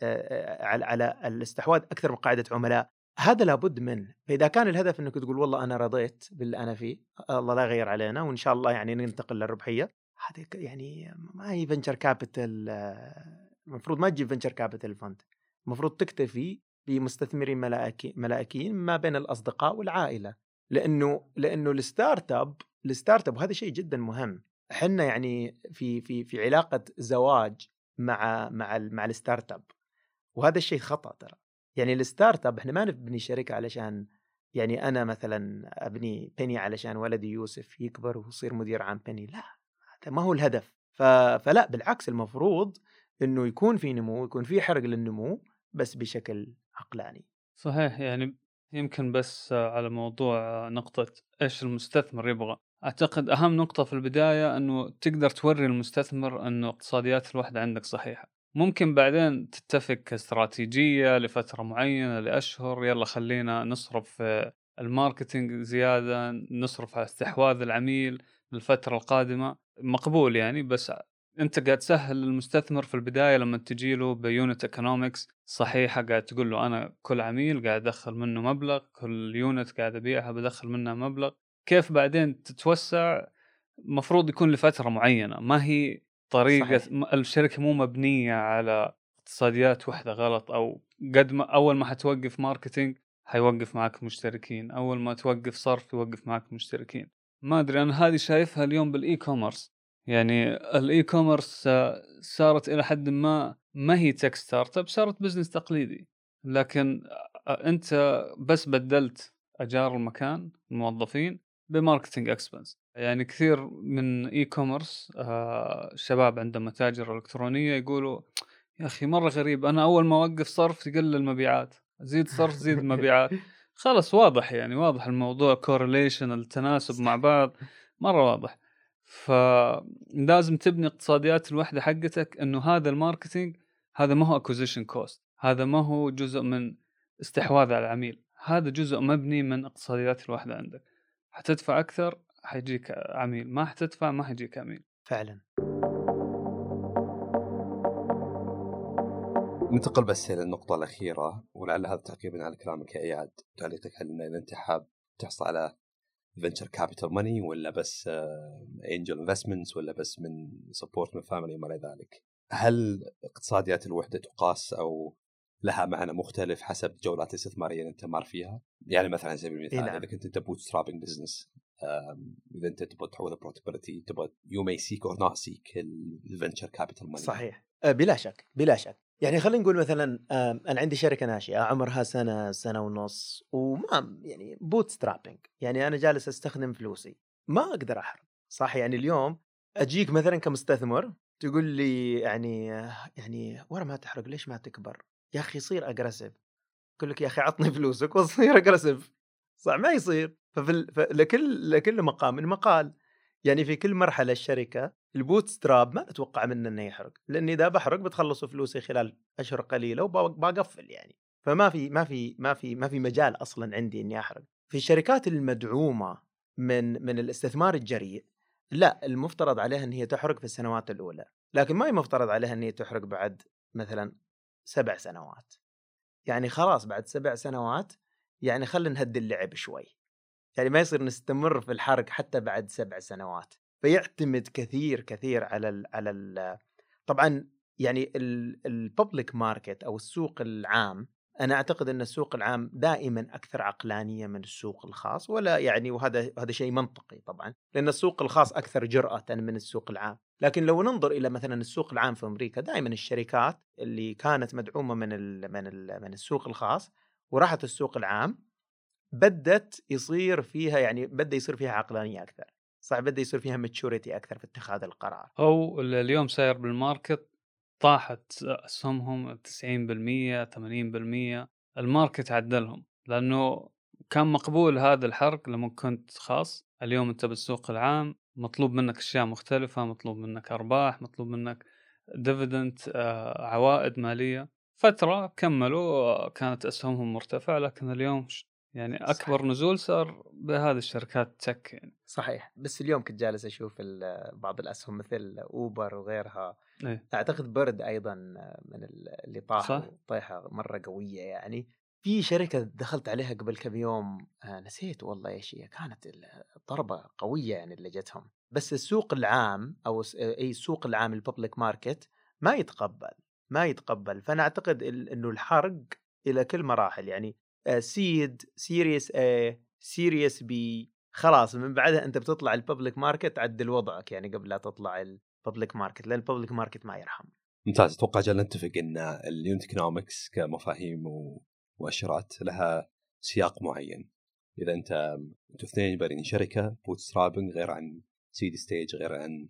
على على الاستحواذ أكثر من قاعدة عملاء هذا لابد منه. فإذا كان الهدف إنك تقول والله أنا رضيت باللي أنا فيه الله لا يغير علينا وإن شاء الله يعني ننتقل للربحية. هذه يعني ما هي venture capital المفروض ما تجيب venture capital fund المفروض تكتفي بمستثمرين ملائكي ملائكيين ما بين الأصدقاء والعائلة لأنه لأنه ال startup ال startup وهذا شيء جدا مهم. إحنا يعني في في في علاقة زواج مع مع مع ال startup وهذا الشيء خطأ ترى. يعني ال startup إحنا ما نبني شركة علشان يعني أنا مثلا أبني بني علشان ولدي يوسف يكبر ويصير مدير عام بني لا. هذا ما هو الهدف. فلا بالعكس المفروض إنه يكون في نمو يكون في حرق للنمو بس بشكل عقلاني. صحيح يعني يمكن بس على موضوع نقطة إيش المستثمر يبغى. أعتقد أهم نقطة في البداية إنه تقدر توري المستثمر إنه اقتصاديات الوحدة عندك صحيحة. ممكن بعدين تتفق كاستراتيجية لفترة معينة لأشهر يلا خلينا نصرف في الماركتينج زيادة نصرف على استحواذ العميل للفترة القادمة. مقبول يعني بس أنت قاعد تسهل للمستثمر في البداية لما تجي له ب unit economics صحيحة قاعد تقول له أنا كل عميل قاعد أدخل منه مبلغ كل unit قاعد أبيعها بدخل منها مبلغ. كيف بعدين تتوسع؟ مفروض يكون لفترة معينة ما هي طريقة صحيح. الشركة مو مبنية على اقتصاديات واحدة غلط أو قد ما أول ما حتوقف marketing حيوقف معك مشتركين أول ما توقف صرف يوقف معك مشتركين. ما أدري أنا هذه شايفها اليوم بال e-commerce يعني ال e-commerce صارت إلى حد ما ما هي tech startup صارت business تقليدي. لكن أنت بس بدلت أجار المكان الموظفين ب marketing expense يعني كثير من e-commerce شباب عندهم متاجر إلكترونية يقولوا يا أخي مرة غريب أنا أول ما أوقف صرف تقل المبيعات. زيد صرف زيد المبيعات. خلص واضح يعني واضح الموضوع correlation التناسب مع بعض مرة واضح. فلازم تبني اقتصاديات الوحدة حقتك إنه هذا ال marketing هذا ما هو acquisition cost هذا ما هو جزء من استحواذ على العميل هذا جزء مبني من اقتصاديات الوحدة عندك. حتدفع أكثر حيجيك عميل ما حتدفع ما حيجيك عميل. فعلا. ننتقل بس إلى النقطة الأخيرة ولعل هذا تعقيبا على كلامك يا إياد. تعليقك هل إذا أنت حاب تحصل على venture capital money ولا بس angel uh, investments ولا بس من support من family وما إلى ذلك؟ هل اقتصاديات الوحدة تقاس أو لها معنى مختلف حسب الجولات الاستثماريه اللي أنت مار فيها؟ يعني مثلا على سبيل المثال نعم. إذا كنت أنت bootstrapping business إذا أنت تبغى تحول profitability تبغى you may seek or not seek ال venture capital money صحيح. آه، بلا شك بلا شك. يعني خلينا نقول مثلا أنا عندي شركة ناشئة عمرها سنة سنة ونص وما يعني bootstrapping يعني أنا جالس أستخدم فلوسي. ما أقدر أحرق صح؟ يعني اليوم أجيك مثلا كمستثمر تقول لي يعني يعني ورا ما تحرق ليش ما تكبر؟ يا أخي صير aggressive أقول لك يا أخي عطني فلوسك وصير aggressive صح؟ ما يصير. ففي لكل لكل مقام مقال يعني في كل مرحلة الشركة ال bootstrap ما أتوقع منه إنه يحرق لأن إذا بحرق بتخلصوا فلوسي خلال أشهر قليلة وبقفل يعني. فما في ما في ما في ما في مجال أصلا عندي إني أحرق. في الشركات المدعومة من من الاستثمار الجريء لا المفترض عليها إن هي تحرق في السنوات الأولى. لكن ما المفترض عليها إن هي تحرق بعد مثلا سبع سنوات. يعني خلاص بعد سبع سنوات يعني خلينا نهدي اللعب شوي. يعني ما يصير نستمر في الحرق حتى بعد سبع سنوات. فيعتمد كثير كثير على ال على ال طبعا يعني الببليك ماركت أو السوق العام أنا أعتقد إن السوق العام دائما أكثر عقلانية من السوق الخاص ولا يعني وهذا هذا شيء منطقي طبعا لأن السوق الخاص أكثر جرأة من السوق العام. لكن لو ننظر إلى مثلا السوق العام في أمريكا دائما الشركات اللي كانت مدعومة من ال من ال من السوق الخاص وراحت السوق العام بدت يصير فيها يعني بدأ يصير فيها عقلانية أكثر. صح بدا يصير فيها maturity أكثر في اتخاذ القرار. أو اليوم ساير بال market طاحت اسهمهم 90% 80% ال market عدلهم لأنه كان مقبول هذا الحرق لما كنت خاص. اليوم أنت بالسوق العام مطلوب منك أشياء مختلفة مطلوب منك أرباح مطلوب منك dividend آه، عوائد مالية. فترة كملوا كانت أسهمهم مرتفعه لكن اليوم يعني أكبر صحيح. نزول صار بهذه الشركات تك يعني. صحيح. بس اليوم كنت جالس أشوف بعض الأسهم مثل أوبر وغيرها. إيه؟ أعتقد برد أيضا من اللي طاح طيحة مرة قوية يعني. في شركة دخلت عليها قبل كم يوم. آه، نسيت والله إيش هي. كانت الضربه قوية يعني اللي جتهم. بس السوق العام أو أي السوق العام الببليك ماركت ما يتقبل ما يتقبل. فأنا أعتقد إنه الحرق إلى كل مراحل يعني. seed series A series B خلاص من بعدها أنت بتطلع ال public market عدل وضعك يعني قبل لا تطلع ال public market لأن ال public market ما يرحم. ممتاز. أتوقع جل نتفق إن ال unit economics كمفاهيم ومؤشرات لها سياق معين. إذا أنت أنتوا اثنين بارين شركة bootstrapping غير عن seed stage غير عن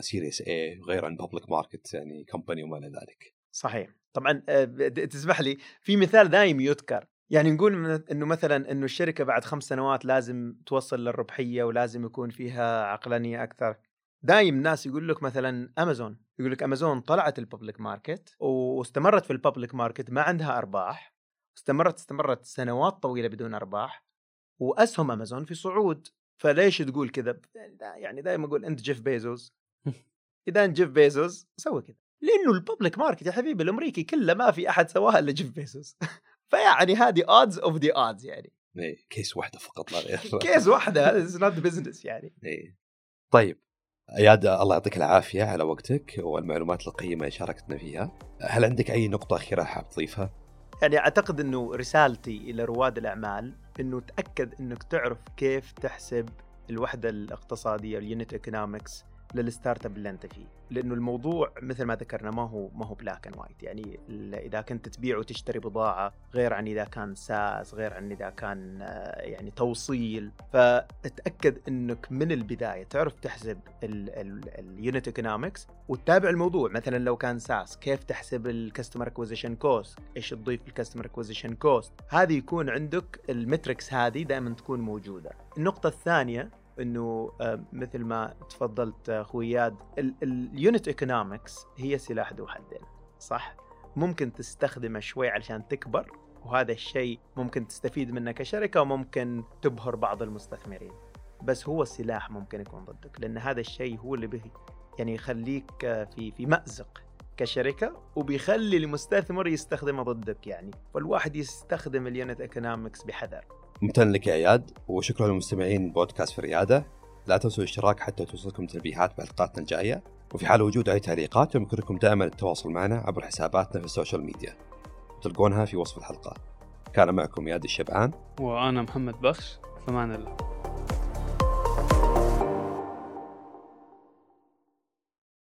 series A غير عن public market يعني company وما إلى ذلك. صحيح. طبعا آه، تسمح لي في مثال دايم يذكر. يعني نقول إنه مثلا إنه الشركة بعد خمس سنوات لازم توصل للربحية ولازم يكون فيها عقلانية أكثر. دايم الناس يقول لك مثلا امازون يقول لك امازون طلعت ال public market واستمرت في ال public market ما عندها أرباح استمرت استمرت سنوات طويلة بدون أرباح وأسهم امازون في صعود. فليش تقول كذا؟ يعني دائما أقول أنت جيف بيزوس إذا أنت جيف بيزوس سوي كذا. لأنه ال public market يا حبيبي الأمريكي كله ما في أحد سواها إلا جيف بيزوس فيعني هذه odds of the odds يعني. إيه case واحدة فقط لا case واحدة هذا not business يعني. إيه. طيب اياد الله يعطيك العافية على وقتك والمعلومات القيمة اللي شاركتنا فيها. هل عندك أي نقطة أخيرة حاب تضيفها؟ يعني أعتقد إنه رسالتي إلى رواد الأعمال إنه تأكد إنك تعرف كيف تحسب الوحدة الاقتصادية ال unit economics لل startup اللي أنت فيه. لأنه الموضوع مثل ما ذكرنا ما هو ما هو black and white يعني إذا كنت تبيع وتشتري بضاعة غير عن إذا كان SaaS غير عن إذا كان آه، يعني توصيل. فتاكد إنك من البداية تعرف تحسب ال unit economics وتتابع الموضوع. مثلا لو كان SaaS كيف تحسب ال customer acquisition cost إيش تضيف ال customer acquisition cost هذه يكون عندك ال metrics هذه دائما تكون موجودة. النقطة الثانية إنه آه، مثل ما تفضلت أخوي إياد ال unit economics هي سلاح ذو حدين صح؟ ممكن تستخدمه شوي علشان تكبر وهذا الشيء ممكن تستفيد منه كشركة وممكن تبهر بعض المستثمرين بس هو سلاح ممكن يكون ضدك لأن هذا الشيء هو اللي به يعني يخليك آه، في في مأزق كشركة وبيخلي المستثمر يستخدمه ضدك يعني فالواحد يستخدم ال unit economics بحذر. ممتن لك يا إياد وشكرا للمستمعين بودكاست في الريادة. لا تنسوا الاشتراك حتى توصلكم تنبيهات بحلقاتنا الجاية. وفي حال وجود أي تعليقات يمكنكم دائما التواصل معنا عبر حساباتنا في ال social media. تلقونها في وصف الحلقة. كان معكم إياد الشبعان. وأنا محمد بخش. فمان الله.